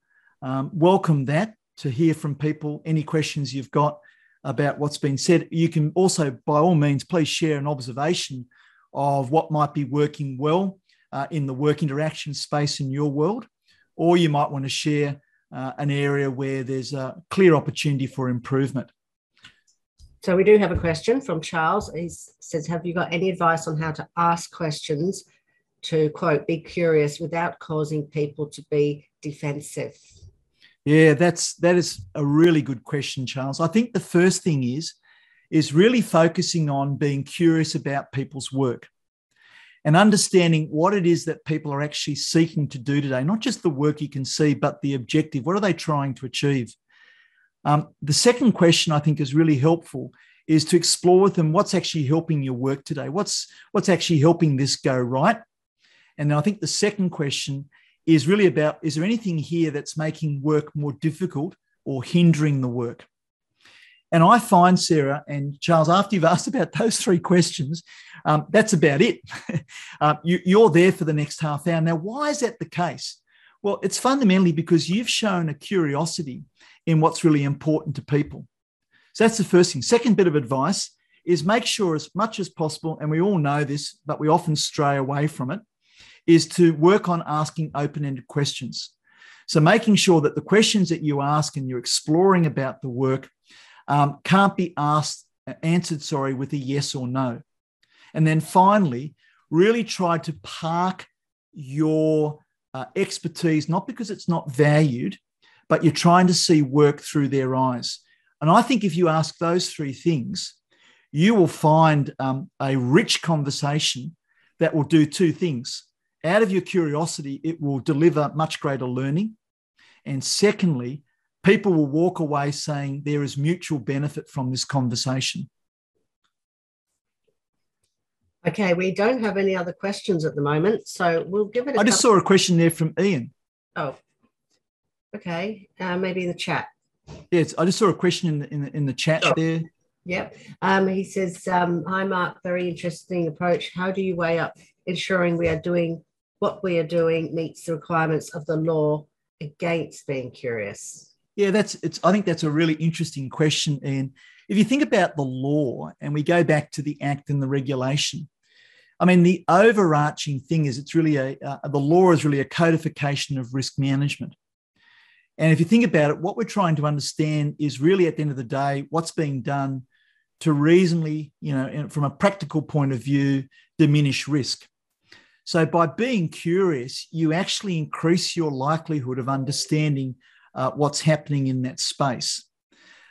Um, welcome that to hear from people. Any questions you've got about what's been said, you can also, by all means, please share an observation of what might be working well uh, in the work interaction space in your world, or you might want to share uh, an area where there's a clear opportunity for improvement. So we do have a question from Charles. He says, "Have you got any advice on how to ask questions to quote be curious without causing people to be defensive?" Yeah, that's that is a really good question, Charles. I think the first thing is is really focusing on being curious about people's work and understanding what it is that people are actually seeking to do today, not just the work you can see, but the objective. What are they trying to achieve? Um, the second question I think is really helpful is to explore with them what's actually helping your work today. What's what's actually helping this go right? And I think the second question is really about is there anything here that's making work more difficult or hindering the work? And I find, Sarah and Charles, after you've asked about those three questions, um, that's about it. *laughs* uh, you, are there for the next half hour. Now, why is that the case? Well, it's fundamentally because you've shown a curiosity in what's really important to people. So that's the first thing. Second bit of advice is make sure as much as possible, and we all know this, but we often stray away from it, is to work on asking open ended questions. So, making sure that the questions that you ask and you're exploring about the work um, can't be asked, answered, sorry, with a yes or no. And then finally, really try to park your uh, expertise, not because it's not valued, but you're trying to see work through their eyes. And I think if you ask those three things, you will find um, a rich conversation that will do two things out of your curiosity, it will deliver much greater learning. And secondly, people will walk away saying there is mutual benefit from this conversation. Okay, we don't have any other questions at the moment, so we'll give it. I just saw a question there from Ian. Oh, okay, uh, maybe in the chat. Yes, I just saw a question in the, in the, in the chat there. Yep. Um, he says, um, "Hi, Marc. Very interesting approach. How do you weigh up ensuring we are doing what we are doing meets the requirements of the law against being curious? Yeah, that's it's I think that's a really interesting question. And if you think about the law and we go back to the act and the regulation, I mean, the overarching thing is it's really a uh, the law is really a codification of risk management. And if you think about it, what we're trying to understand is really at the end of the day, what's being done to reasonably, you know, from a practical point of view, diminish risk. So, by being curious, you actually increase your likelihood of understanding uh, what's happening in that space.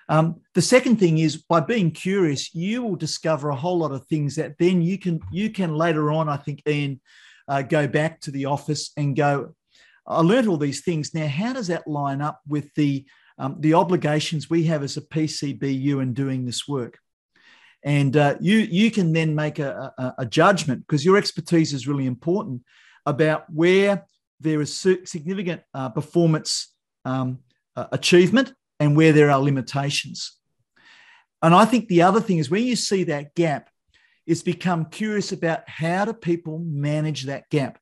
Um, the second thing is by being curious, you will discover a whole lot of things that then you can you can later on, I think, Ian, uh, go back to the office and go, I learned all these things. Now, how does that line up with the um, the obligations we have as a PCBU in doing this work. And uh, you, you can then make a, a, a judgment because your expertise is really important about where there is significant uh, performance um, achievement and where there are limitations. And I think the other thing is when you see that gap, is become curious about how do people manage that gap.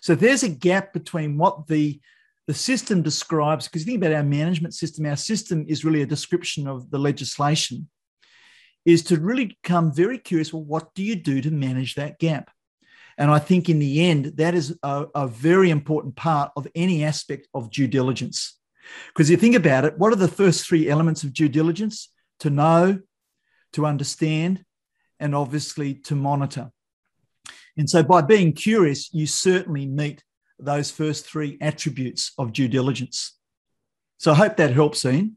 So there's a gap between what the the system describes, because you think about our management system, our system is really a description of the legislation, is to really become very curious well, what do you do to manage that gap? And I think in the end, that is a, a very important part of any aspect of due diligence. Because you think about it, what are the first three elements of due diligence? To know, to understand, and obviously to monitor. And so by being curious, you certainly meet those first three attributes of due diligence. So I hope that helps, Ian.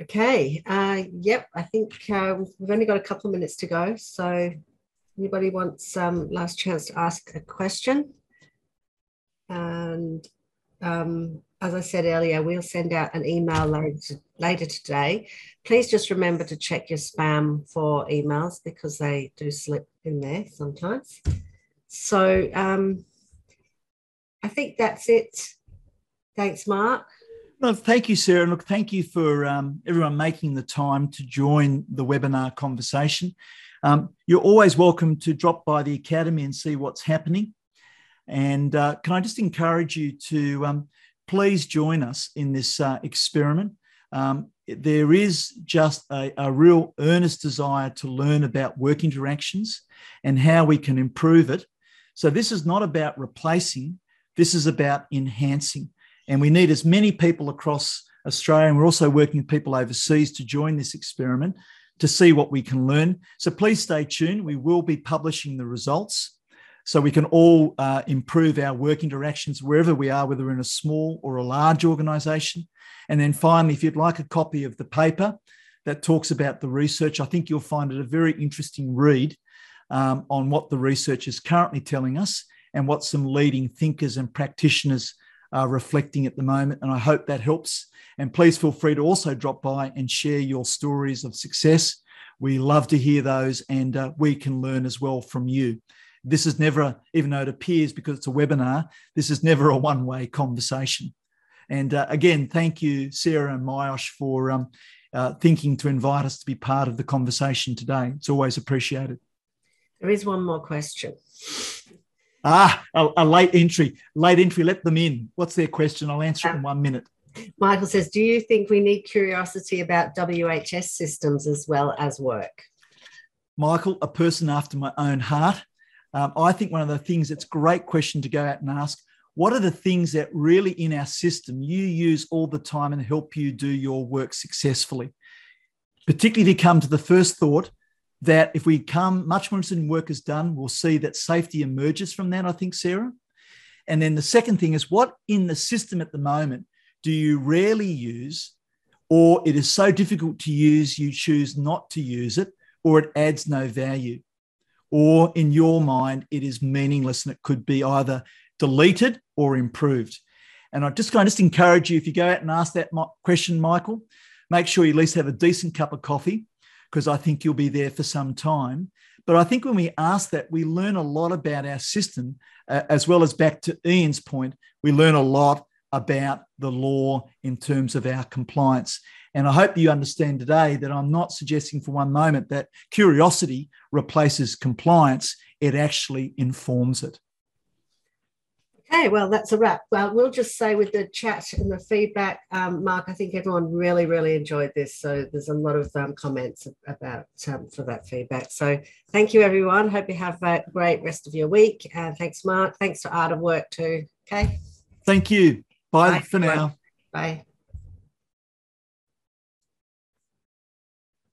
Okay. Uh, yep. I think uh, we've only got a couple of minutes to go. So, anybody wants um, last chance to ask a question? And um, as I said earlier, we'll send out an email later, later today. Please just remember to check your spam for emails because they do slip in there sometimes. So um, I think that's it. Thanks, Marc. Thank you, Sarah. And look, thank you for um, everyone making the time to join the webinar conversation. Um, you're always welcome to drop by the Academy and see what's happening. And uh, can I just encourage you to um, please join us in this uh, experiment. Um, there is just a, a, real earnest desire to learn about work interactions and how we can improve it. So, this is not about replacing, this is about enhancing. And we need as many people across Australia, and we're also working with people overseas to join this experiment to see what we can learn. So, please stay tuned. We will be publishing the results so we can all uh, improve our work interactions wherever we are, whether in a small or a large organization. And then finally, if you'd like a copy of the paper that talks about the research, I think you'll find it a very interesting read um, on what the research is currently telling us and what some leading thinkers and practitioners are reflecting at the moment. And I hope that helps. And please feel free to also drop by and share your stories of success. We love to hear those, and uh, we can learn as well from you. This is never, even though it appears because it's a webinar, this is never a one way conversation. And uh, again, thank you, Sarah and Myosh, for um, uh, thinking to invite us to be part of the conversation today. It's always appreciated. There is one more question. Ah, a, a late entry. Late entry, let them in. What's their question? I'll answer it in one minute. Michael says, Do you think we need curiosity about WHS systems as well as work? Michael, a person after my own heart. Um, I think one of the things that's a great question to go out and ask what are the things that really in our system you use all the time and help you do your work successfully? Particularly if you come to the first thought that if we come much more interested in work is done, we'll see that safety emerges from that, I think, Sarah. And then the second thing is what in the system at the moment do you rarely use, or it is so difficult to use, you choose not to use it, or it adds no value? or in your mind, it is meaningless and it could be either deleted or improved. And I'm just going to just encourage you if you go out and ask that question, Michael, make sure you at least have a decent cup of coffee because I think you'll be there for some time. But I think when we ask that, we learn a lot about our system, uh, as well as back to Ian's point, we learn a lot about the law in terms of our compliance. And I hope you understand today that I'm not suggesting for one moment that curiosity replaces compliance, it actually informs it. Okay, well, that's a wrap. Well, we'll just say with the chat and the feedback, um, Marc, I think everyone really, really enjoyed this. So there's a lot of um, comments about um, for that feedback. So thank you, everyone. Hope you have a great rest of your week. And thanks, Marc. Thanks to Art of Work too. Okay. Thank you. Bye, Bye for now. Bye.